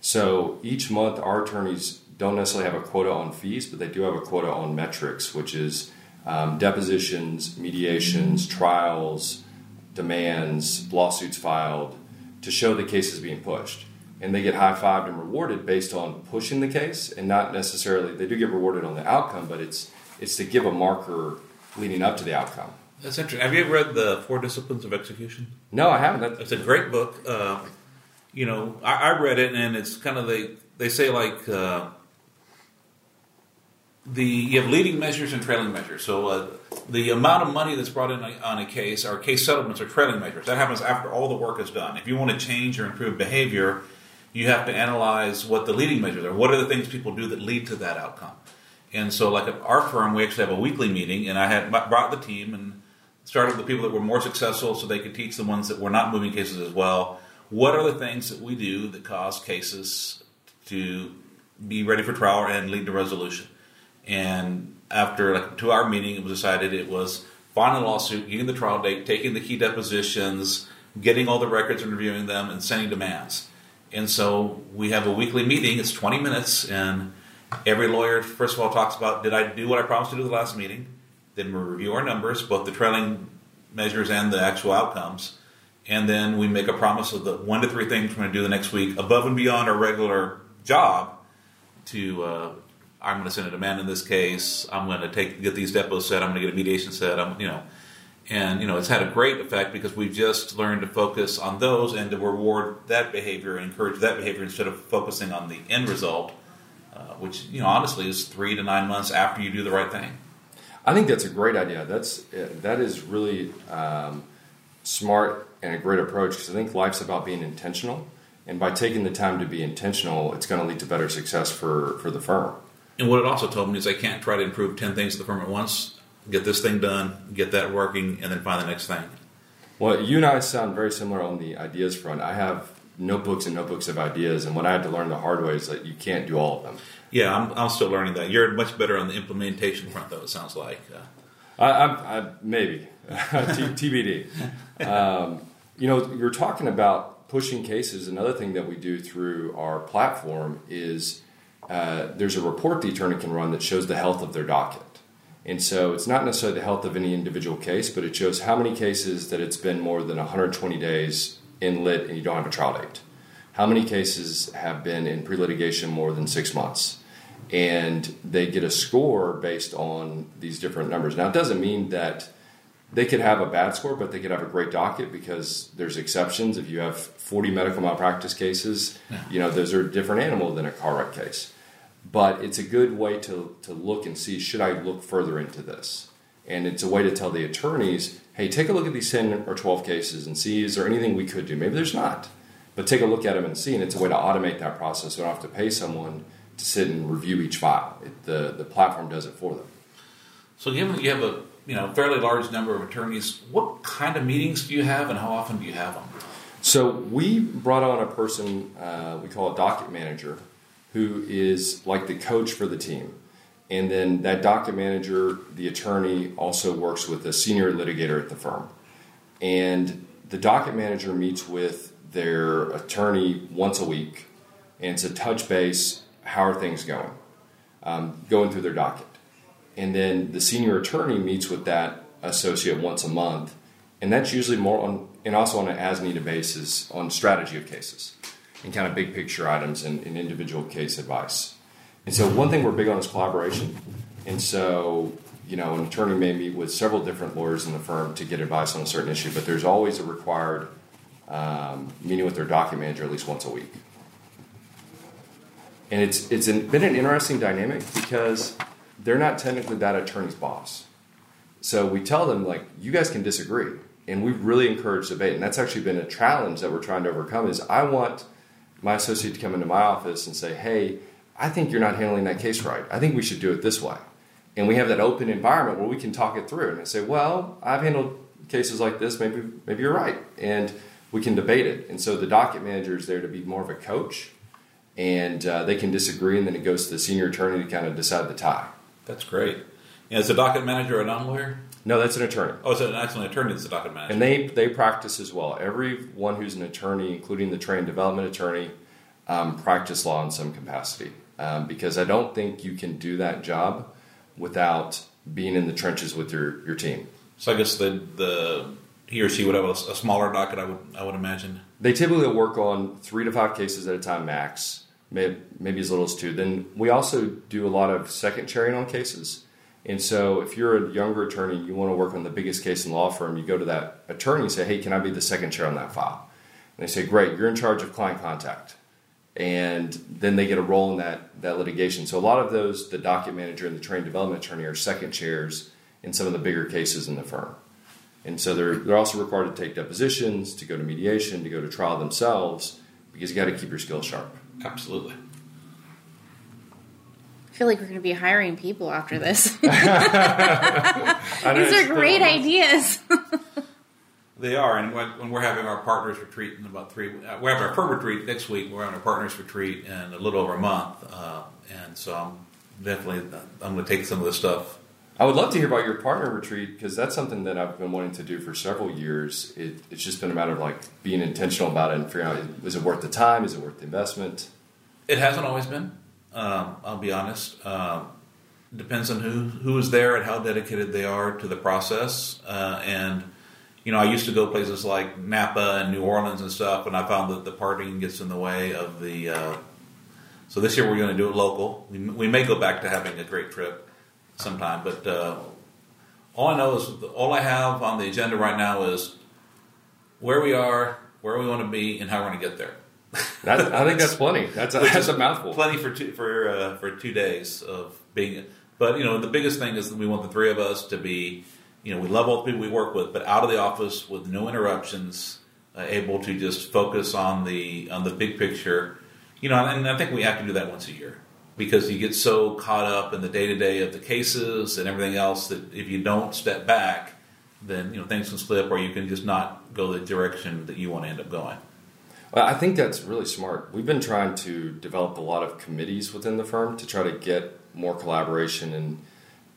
So each month, our attorneys don't necessarily have a quota on fees, but they do have a quota on metrics, which is um, depositions, mediations, trials, demands, lawsuits filed to show the case is being pushed. And they get high fived and rewarded based on pushing the case and not necessarily, they do get rewarded on the outcome, but it's, it's to give a marker leading up to the outcome. That's interesting. Have you ever read the Four Disciplines of Execution? No, I haven't. It's a great book. Uh, you know, I, I, read it, and it's kind of they they say like uh, the you have leading measures and trailing measures. So uh, the amount of money that's brought in on a case, or case settlements, are trailing measures. That happens after all the work is done. If you want to change or improve behavior, you have to analyze what the leading measures are. What are the things people do that lead to that outcome? And so, like at our firm, we actually have a weekly meeting, and I had brought the team and started with the people that were more successful, so they could teach the ones that were not moving cases as well. What are the things that we do that cause cases to be ready for trial and lead to resolution? And after like two hour meeting, it was decided it was filing the lawsuit, getting the trial date, taking the key depositions, getting all the records and reviewing them, and sending demands. And so we have a weekly meeting. It's 20 minutes, and every lawyer, first of all, talks about did I do what I promised to do the last meeting? Then we review our numbers, both the trailing measures and the actual outcomes. And then we make a promise of the one to three things we're going to do the next week above and beyond our regular job to uh, I'm going to send a demand in this case. I'm going to take get these depos set. I'm going to get a mediation set. I'm you know, and you know it's had a great effect because we've just learned to focus on those and to reward that behavior and encourage that behavior instead of focusing on the end result, uh, which you know honestly is three to nine months after you do the right thing. I think that's a great idea. That's that is really um, smart and a great approach because I think life's about being intentional. And by taking the time to be intentional, it's going to lead to better success for, for the firm. And what it also told me is I can't try to improve 10 things at the firm at once, get this thing done, get that working, and then find the next thing. Well, you and I sound very similar on the ideas front. I have notebooks and notebooks of ideas, and what I had to learn the hard way is that you can't do all of them. Yeah, I'm, I'm still learning that. You're much better on the implementation front, though, it sounds like. Uh, I, I, I, maybe. (laughs) TBD. Um, you know, you're talking about pushing cases. Another thing that we do through our platform is uh, there's a report the attorney can run that shows the health of their docket. And so it's not necessarily the health of any individual case, but it shows how many cases that it's been more than 120 days in lit and you don't have a trial date. How many cases have been in pre litigation more than six months? And they get a score based on these different numbers. Now, it doesn't mean that they could have a bad score, but they could have a great docket because there's exceptions. If you have 40 medical malpractice cases, you know, those are a different animal than a car wreck case but it's a good way to, to look and see should I look further into this? And it's a way to tell the attorneys, hey, take a look at these 10 or 12 cases and see is there anything we could do? Maybe there's not, but take a look at them and see. And it's a way to automate that process. So you don't have to pay someone to sit and review each file. It, the, the platform does it for them. So given that you have a you know fairly large number of attorneys, what kind of meetings do you have and how often do you have them? So we brought on a person, uh, we call a docket manager, who is like the coach for the team. And then that docket manager, the attorney, also works with a senior litigator at the firm. And the docket manager meets with their attorney once a week, and it's a touch base how are things going, um, going through their docket. And then the senior attorney meets with that associate once a month, and that's usually more on, and also on an as needed basis on strategy of cases and kind of big picture items and, and individual case advice. And so one thing we're big on is collaboration. And so, you know, an attorney may meet with several different lawyers in the firm to get advice on a certain issue, but there's always a required um, meeting with their docket manager at least once a week. And it's it's an, been an interesting dynamic because they're not technically that attorney's boss. So we tell them like you guys can disagree, and we really encourage debate, and that's actually been a challenge that we're trying to overcome. Is I want my associate to come into my office and say, hey, I think you're not handling that case right. I think we should do it this way. And we have that open environment where we can talk it through. And I say, well, I've handled cases like this. Maybe, maybe you're right. And we can debate it. And so the docket manager is there to be more of a coach. And uh, they can disagree, and then it goes to the senior attorney to kind of decide the tie. That's great. Is the docket manager a non lawyer? No, that's an attorney. Oh, so an excellent attorney is the docket manager. And they, they practice as well. Everyone who's an attorney, including the trained development attorney, um, practice law in some capacity. Um, because I don't think you can do that job without being in the trenches with your, your team. So I guess the, the he or she would have a, a smaller docket. I would I would imagine. They typically work on three to five cases at a time max, maybe, maybe as little as two. Then we also do a lot of second chairing on cases. And so, if you're a younger attorney, you want to work on the biggest case in the law firm, you go to that attorney and say, Hey, can I be the second chair on that file? And they say, Great, you're in charge of client contact. and then they get a role in that that litigation. So a lot of those, the docket manager and the training development attorney, are second chairs in some of the bigger cases in the firm, and so they're they're also required to take depositions, to go to mediation, to go to trial themselves, because you got to keep your skills sharp. Absolutely. I feel like we're going to be hiring people after this. (laughs) (laughs) These know, are it's- great ideas. They are, and when, when we're having our partners retreat in about three, uh, we're having our firm retreat next week. We're having a partners retreat in a little over a month, uh, and so I'm definitely I'm going to take some of this stuff. I would love to hear about your partner retreat because that's something that I've been wanting to do for several years. It, it's just been a matter of like being intentional about it and figuring out is it worth the time, is it worth the investment. It hasn't always been. Um, I'll be honest. Um, depends on who who is there and how dedicated they are to the process. Uh, and you know, I used to go places like Napa and New Orleans and stuff, and I found that the partying gets in the way of the. Uh, so this year we're going to do it local. We, we may go back to having a great trip sometime, but uh, all I know is all I have on the agenda right now is where we are, where we want to be, and how we're going to get there. (laughs) That, I think that's plenty. That's a, that's a mouthful. Plenty for two for uh, for two days of being. But you know, the biggest thing is that we want the three of us to be. You know, we love all the people we work with, but out of the office with no interruptions, uh, able to just focus on the on the big picture. You know, and I think we have to do that once a year because you get so caught up in the day to day of the cases and everything else that if you don't step back, then you know things can slip, or you can just not go the direction that you want to end up going. Well, I think that's really smart. We've been trying to develop a lot of committees within the firm to try to get more collaboration and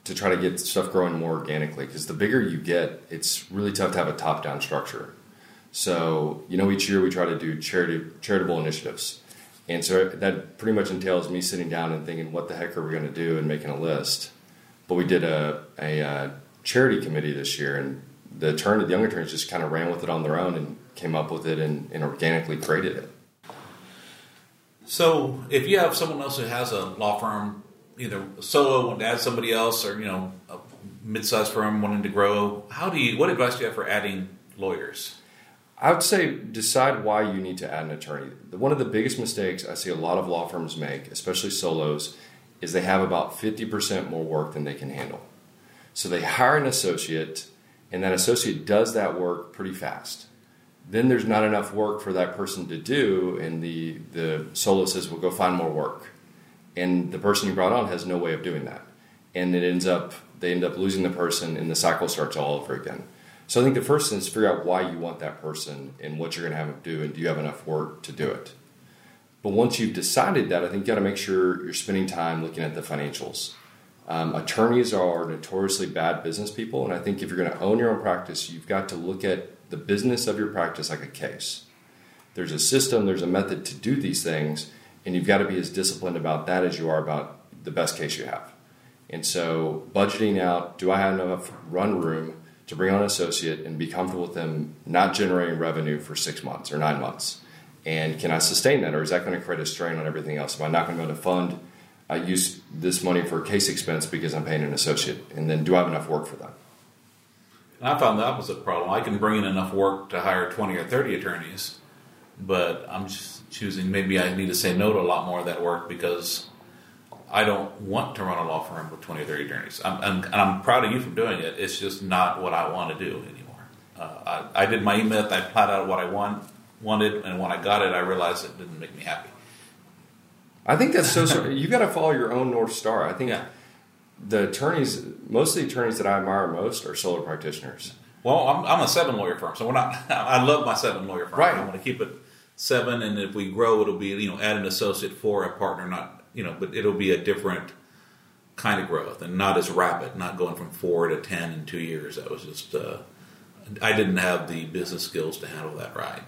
to try to get stuff growing more organically. Because the bigger you get, it's really tough to have a top down structure. So, you know, each year we try to do charity, charitable initiatives. And so that pretty much entails me sitting down and thinking, what the heck are we going to do and making a list. But we did a, a, uh charity committee this year, and the attorney, the young attorneys just kind of ran with it on their own and came up with it and, and organically created it. So, if you have someone else who has a law firm, either solo wanting to add somebody else, or you know, a mid-sized firm wanting to grow, how do you? What advice do you have for adding lawyers? I would say decide why you need to add an attorney. One of the biggest mistakes I see a lot of law firms make, especially solos, is they have about 50% more work than they can handle. So they hire an associate, and that associate does that work pretty fast. Then there's not enough work for that person to do, and the, the solo says, Well, go find more work. And the person you brought on has no way of doing that. And it ends up, they end up losing the person, and the cycle starts all over again. So I think the first thing is figure out why you want that person and what you're going to have them do, and do you have enough work to do it. But once you've decided that, I think you got to make sure you're spending time looking at the financials. Um, attorneys are notoriously bad business people, and I think if you're going to own your own practice, you've got to look at the business of your practice like a case. There's a system, there's a method to do these things, and you've got to be as disciplined about that as you are about the best case you have. And so, budgeting out do I have enough run room to bring on an associate and be comfortable with them not generating revenue for six months or nine months? And can I sustain that, or is that going to create a strain on everything else? Am I not going to be able to fund? I use this money for case expense because I'm paying an associate, and then do I have enough work for that? And I found the opposite problem. I can bring in enough work to hire twenty or thirty attorneys, but I'm just choosing. Maybe I need to say no to a lot more of that work because I don't want to run a law firm with twenty or thirty attorneys. I'm, I'm, and I'm proud of you for doing it. It's just not what I want to do anymore. Uh, I, I did my e-myth. I plotted out what I want, wanted, and when I got it, I realized it didn't make me happy. I think that's so. so you got to follow your own north star. I think Yeah. The attorneys, most of the attorneys that I admire most are solo practitioners. Well, I'm, I'm a seven lawyer firm, so we're not. (laughs) I love my seven lawyer firm. Right. I want to keep it seven, and if we grow, it'll be you know add an associate for a partner, not you know, but it'll be a different kind of growth and not as rapid. Not going from four to ten in two years. That was just. Uh, I didn't have the business skills to handle that right.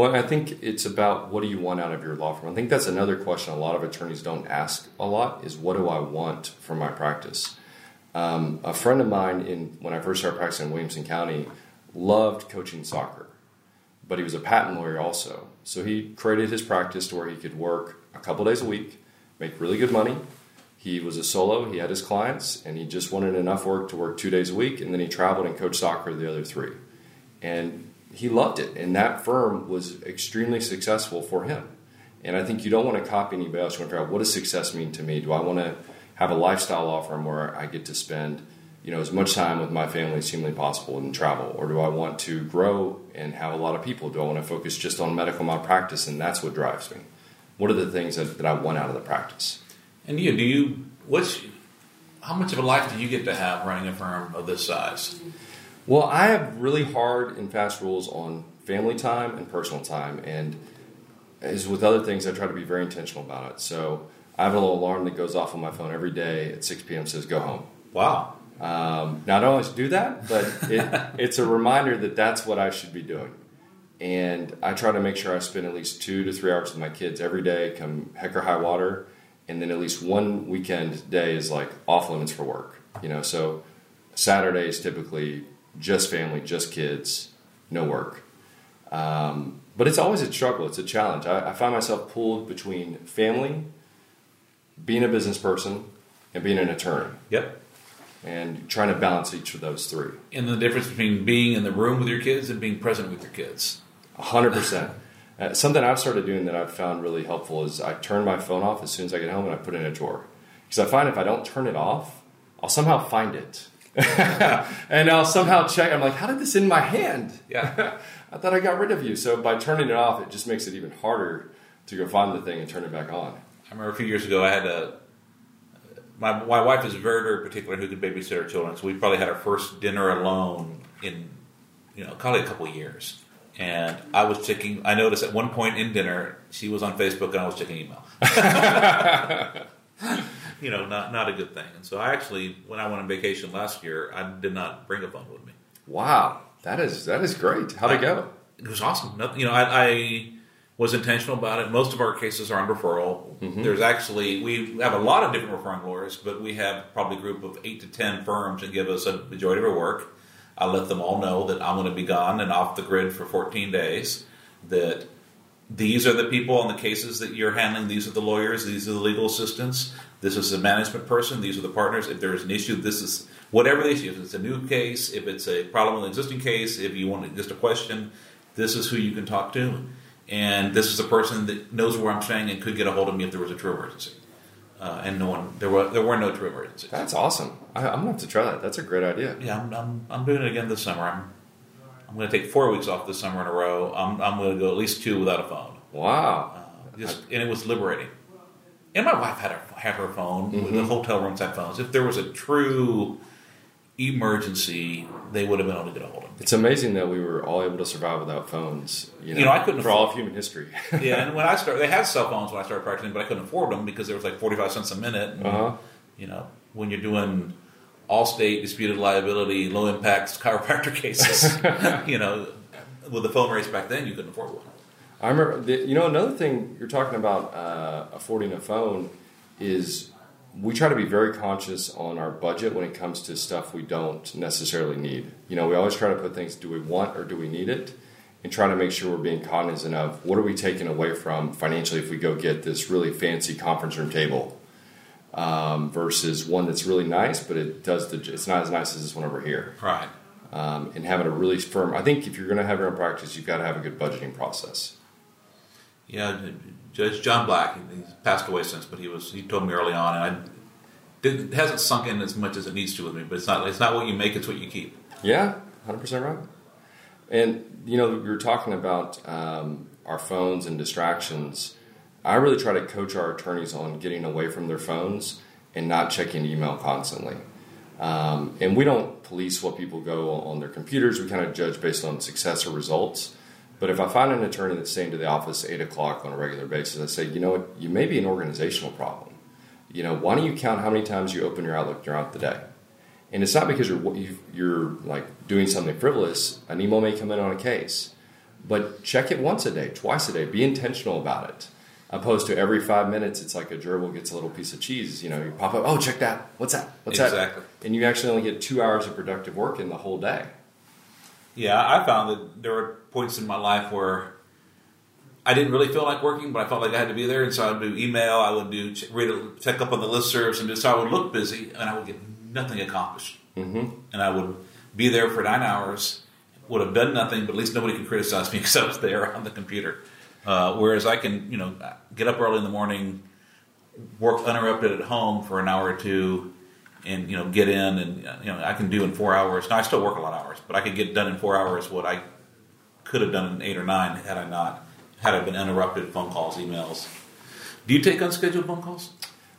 Well, I think it's about what do you want out of your law firm. I think that's another question a lot of attorneys don't ask a lot is what do I want from my practice. Um, a friend of mine, in when I first started practicing in Williamson County, loved coaching soccer, but he was a patent lawyer also. So he created his practice to where he could work a couple days a week, make really good money. He was a solo. He had his clients, and he just wanted enough work to work two days a week, and then he traveled and coached soccer the other three. And he loved it, and that firm was extremely successful for him. And I think you don't want to copy anybody else. You want to figure out what does success mean to me? Do I want to have a lifestyle law firm where I get to spend you know as much time with my family as humanly possible and travel, or do I want to grow and have a lot of people? Do I want to focus just on medical malpractice and that's what drives me? What are the things that, that I want out of the practice? And you, do you, what's, how much of a life do you get to have running a firm of this size? Well, I have really hard and fast rules on family time and personal time, and as with other things, I try to be very intentional about it. So I have a little alarm that goes off on my phone every day at 6 p.m. says go home. Wow. Um, now I don't always do that, but it, (laughs) it's a reminder that that's what I should be doing. And I try to make sure I spend at least two to three hours with my kids every day, come heck or high water, and then at least one weekend day is like off limits for work. You know, so Saturday is typically just family, just kids, no work. Um, but it's always a struggle. It's a challenge. I, I find myself pulled between family, being a business person, and being an attorney, Yep. and trying to balance each of those three. And the difference between being in the room with your kids and being present with your kids. A hundred percent. Uh, Something I've started doing that I've found really helpful is I turn my phone off as soon as I get home and I put it in a drawer. Because I find if I don't turn it off, I'll somehow find it. (laughs) and I'll somehow check. I'm like, how did this in my hand? Yeah. (laughs) I thought I got rid of you. So by turning it off, it just makes it even harder to go find the thing and turn it back on. I remember a few years ago, I had a. My, my wife is very, very particular who could babysit our children, so we probably had our first dinner alone in, you know, probably a couple of years. And I was checking. I noticed at one point in dinner, she was on Facebook and I was checking email. (laughs) you know, not not a good thing. And so I actually, when I went on vacation last year, I did not bring a phone with me. Wow, that is that is great. How'd it go? It was awesome. Nothing, you know, I, I was intentional about it. Most of our cases are on referral. Mm-hmm. There's actually we have a lot of different referring lawyers, but we have probably a group of eight to ten firms that give us a majority of our work. I let them all know that I'm going to be gone and off the grid for 14 days. That these are the people on the cases that you're handling. These are the lawyers. These are the legal assistants. This is the management person. These are the partners. If there's an issue, this is whatever the issue. If it's a new case, if it's a problem with an existing case, if you want just a question, this is who you can talk to. And this is the person that knows where I'm staying and could get a hold of me if there was a true emergency. Uh, and no one, there were there were no true emergencies. That's awesome. I, I'm gonna have to try that. That's a great idea. Yeah, I'm, I'm, I'm doing it again this summer. I'm I'm going to take four weeks off this summer in a row. I'm, I'm going to go at least two without a phone. Wow. Uh, just and it was liberating. And my wife had her had her phone. The hotel rooms had phones. If there was a true emergency, they would have been able to get a hold of me. It's amazing that we were all able to survive without phones. You know, You know, I couldn't for all of human history. (laughs) yeah, and when I started, they had cell phones when I started practicing, but I couldn't afford them because there was like forty five cents a minute. And, Uh-huh. You know, when you're doing Allstate disputed liability, low impact chiropractor (laughs) cases, (laughs) you know, with the phone race back then, you couldn't afford one. I remember, the, you know, another thing you're talking about uh, affording a phone is we try to be very conscious on our budget when it comes to stuff we don't necessarily need. You know, we always try to put things, do we want or do we need it? And trying to make sure we're being cognizant of what are we taking away from financially if we go get this really fancy conference room table um, versus one that's really nice, but it does the, it's not as nice as this one over here. Right. Um, and having a really firm, I think if you're going to have your own practice, you've got to have a good budgeting process. Yeah, Judge John Black. He's passed away since, but he was. He told me early on, and I didn't it hasn't sunk in as much as it needs to with me. But it's not. It's not what you make; it's what you keep. Yeah, hundred percent right. And you know, we were talking about um, our phones and distractions. I really try to coach our attorneys on getting away from their phones and not checking email constantly. Um, and we don't police what people go on their computers. We kind of judge based on success or results. But if I find an attorney that's staying to the office eight o'clock on a regular basis, I say, you know what, you may be an organizational problem. You know, why don't you count how many times you open your Outlook throughout the day? And it's not because you're you- you're like doing something frivolous. An email may come in on a case, but check it once a day, twice a day. Be intentional about it. Opposed to every five minutes, it's like a gerbil gets a little piece of cheese. You know, you pop up, oh, check that. What's that? What's Exactly. that? Exactly. And you actually only get two hours of productive work in the whole day. Yeah, I found that there were points in my life where I didn't really feel like working, but I felt like I had to be there, and so I would do email, I would do read, check up on the listservs, and just so I would look busy, and I would get nothing accomplished. Mm-hmm. And I would be there for nine hours, would have done nothing, but at least nobody could criticize me (laughs) because I was there on the computer. Uh, whereas I can, you know, get up early in the morning, work uninterrupted at home for an hour or two, and you know, get in and you know, I can do in four hours. Now I still work a lot of hours, but I could get done in four hours what I could have done in eight or nine had I not had I been interrupted phone calls, emails. Do you take unscheduled phone calls?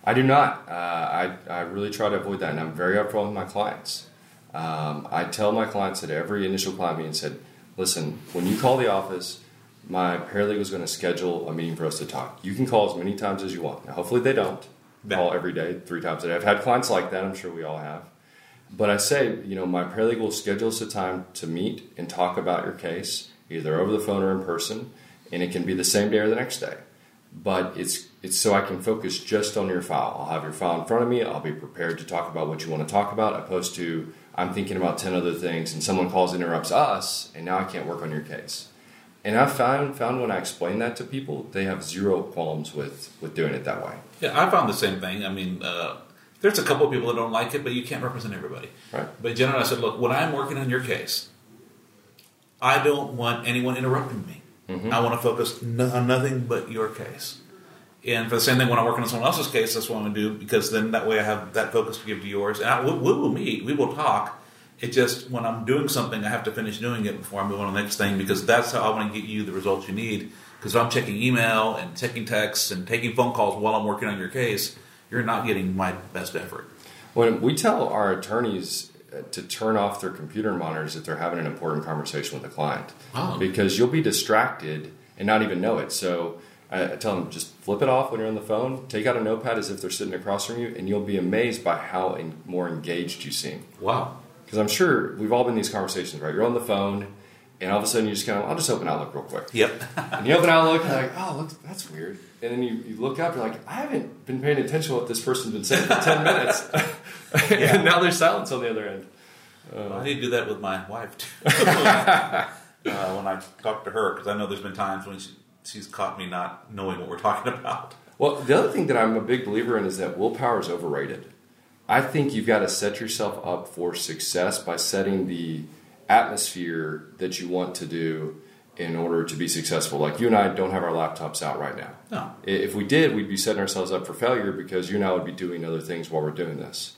I do not. Uh, I, I really try to avoid that, and I'm very upfront with my clients. Um, I tell my clients at every initial client meeting, said, listen, when you call the office, my paralegal is going to schedule a meeting for us to talk. You can call as many times as you want. Now, hopefully they don't Call every day, three times a day. I've had clients like that. I'm sure we all have. But I say, you know, my paralegal will schedule us a time to meet and talk about your case, either over the phone or in person, and it can be the same day or the next day. But it's it's so I can focus just on your file. I'll have your file in front of me. I'll be prepared to talk about what you want to talk about, opposed to I'm thinking about ten other things, and someone calls and interrupts us, and now I can't work on your case. And I've found found when I explain that to people, they have zero qualms with with doing it that way. Yeah, I found the same thing. I mean, uh, there's a couple of people that don't like it, but you can't represent everybody. Right. But generally, I said, look, when I'm working on your case, I don't want anyone interrupting me. I want to focus no, on nothing but your case. And for the same thing, when I'm working on someone else's case, that's what I'm going to do because then that way I have that focus to give to yours. And I, we, we will meet, we will talk. It just when I'm doing something, I have to finish doing it before I move on to the next thing because that's how I want to get you the results you need. Because if I'm checking email and checking texts and taking phone calls while I'm working on your case, you're not getting my best effort. When we tell our attorneys uh, to turn off their computer monitors if they're having an important conversation with a client, Oh. because you'll be distracted and not even know it. So I, tell them just flip it off when you're on the phone, take out a notepad as if they're sitting across from you, and you'll be amazed by how more engaged you seem. Wow. Because I'm sure we've all been in these conversations, right? You're on the phone, and all of a sudden you just kind of, I'll just open Outlook real quick. Yep. And you open Outlook, and you're like, oh, look, that's weird. And then you, you look up, you're like, I haven't been paying attention to what this person's been saying for 10 (laughs) minutes. (laughs) and now there's silence on the other end. I need to do that with my wife too. (laughs) uh, when I talk to her, because I know there's been times when she, she's caught me not knowing what we're talking about. Well, the other thing that I'm a big believer in is that willpower is overrated. I think you've got to set yourself up for success by setting the atmosphere that you want to do in order to be successful. Like you and I don't have our laptops out right now. No. If we did, we'd be setting ourselves up for failure because you and I would be doing other things while we're doing this.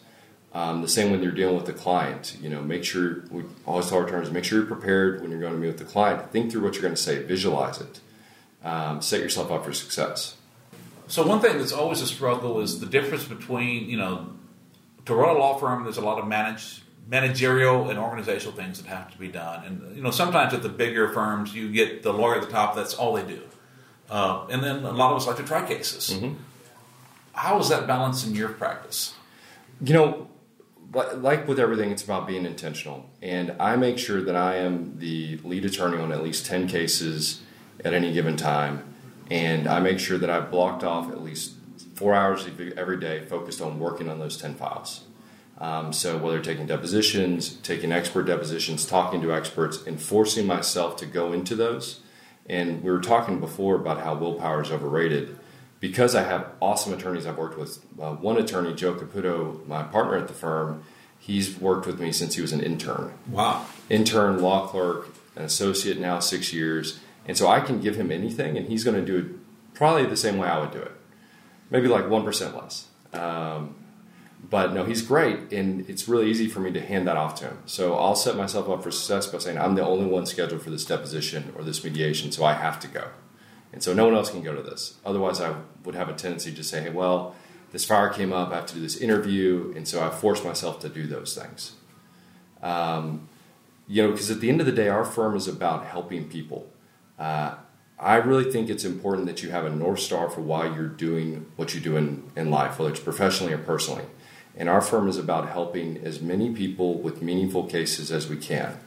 Um, the same when you're dealing with the client. You know, make sure we always tell our attorneys make sure you're prepared when you're going to meet with the client. Think through what you're going to say. Visualize it. Um, set yourself up for success. So one thing that's always a struggle is the difference between you know to run a law firm. There's a lot of manage, managerial and organizational things that have to be done, and you know sometimes at the bigger firms you get the lawyer at the top. That's all they do, uh, and then a lot of us like to try cases. How is that balance in your practice? You know, like with everything, it's about being intentional. And I make sure that I am the lead attorney on at least 10 cases at any given time. And I make sure that I've blocked off at least four hours every- day focused on working on those 10 files. Um, so, whether taking depositions, taking expert depositions, talking to experts, and forcing myself to go into those. And we were talking before about how willpower is overrated. Because I have awesome attorneys I've worked with, uh, one attorney, Joe Caputo, my partner at the firm, he's worked with me since he was an intern. Wow. Intern, law clerk, an associate now, six years. And so I can give him anything, and he's going to do it probably the same way I would do it. Maybe like 1% less. Um, but no, he's great, and it's really easy for me to hand that off to him. So I'll set myself up for success by saying I'm the only one scheduled for this deposition or this mediation, so I have to go. And so no one else can go to this. Otherwise, I would have a tendency to say, hey, well, this fire came up, I have to do this interview, and so I force myself to do those things. Um, you know, because at the end of the day, our firm is about helping people. Uh, I really think it's important that you have a north star for why you're doing what you do in, in life, whether it's professionally or personally. And our firm is about helping as many people with meaningful cases as we can.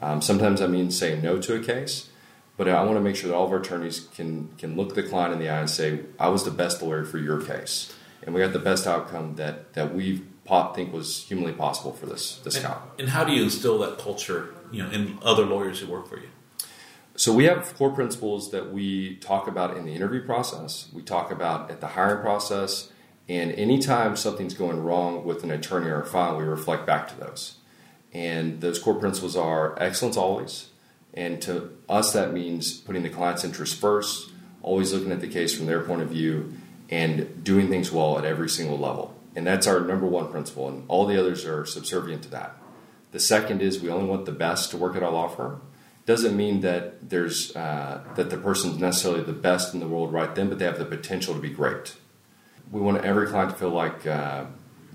Um, sometimes I mean saying no to a case, but I want to make sure that all of our attorneys can can look the client in the eye and say, "I was the best lawyer for your case, and we got the best outcome that that we think was humanly possible for this this And, guy." and how do you instill that culture, you know, in other lawyers who work for you? So we have core principles that we talk about in the interview process. We talk about at the hiring process, and anytime something's going wrong with an attorney or a file, we reflect back to those. And those core principles are excellence always, and to us that means putting the client's interest first, always looking at the case from their point of view, and doing things well at every single level. And that's our number one principle, and all the others are subservient to that. The second is we only want the best to work at our law firm. Doesn't mean that there's uh, that the person's necessarily the best in the world right then, but they have the potential to be great. We want every client to feel like uh,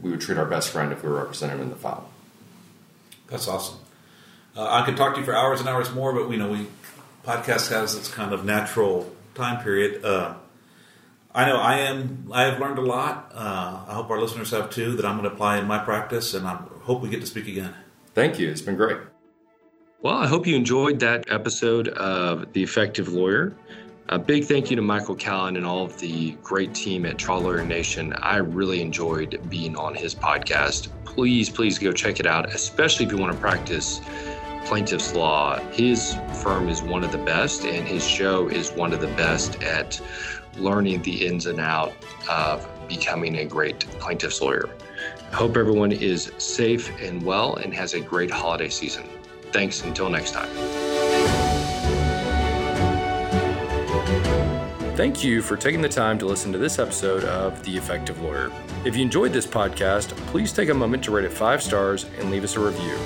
we would treat our best friend if we were representing them in the file. That's awesome. Uh, I could talk to you for hours and hours more, but we know we podcast has its kind of natural time period. Uh, I know I am. I have learned a lot. Uh, I hope our listeners have too. That I'm going to apply in my practice, and I hope we get to speak again. Thank you. It's been great. Well, I hope you enjoyed that episode of The Effective Lawyer. A big thank you to Michael Cowen and all of the great team at Trial Lawyer Nation. I really enjoyed being on his podcast. Please, please go check it out, especially if you want to practice plaintiff's law. His firm is one of the best, and his show is one of the best at learning the ins and out of becoming a great plaintiff's lawyer. I hope everyone is safe and well and has a great holiday season. Thanks until next time. Thank you for taking the time to listen to this episode of The Effective Lawyer. If you enjoyed this podcast, please take a moment to rate it five stars and leave us a review.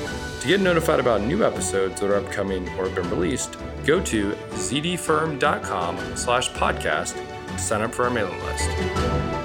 To get notified about new episodes that are upcoming or have been released, go to zdfirm.com slash podcast to sign up for our mailing list.